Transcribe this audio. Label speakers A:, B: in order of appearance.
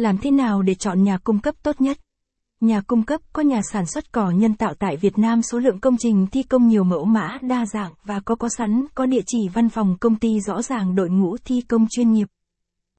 A: Làm thế nào để chọn nhà cung cấp tốt nhất? Nhà cung cấp có nhà sản xuất cỏ nhân tạo tại Việt Nam số lượng công trình thi công nhiều mẫu mã đa dạng và có có sẵn, có địa chỉ văn phòng công ty rõ ràng đội ngũ thi công chuyên nghiệp.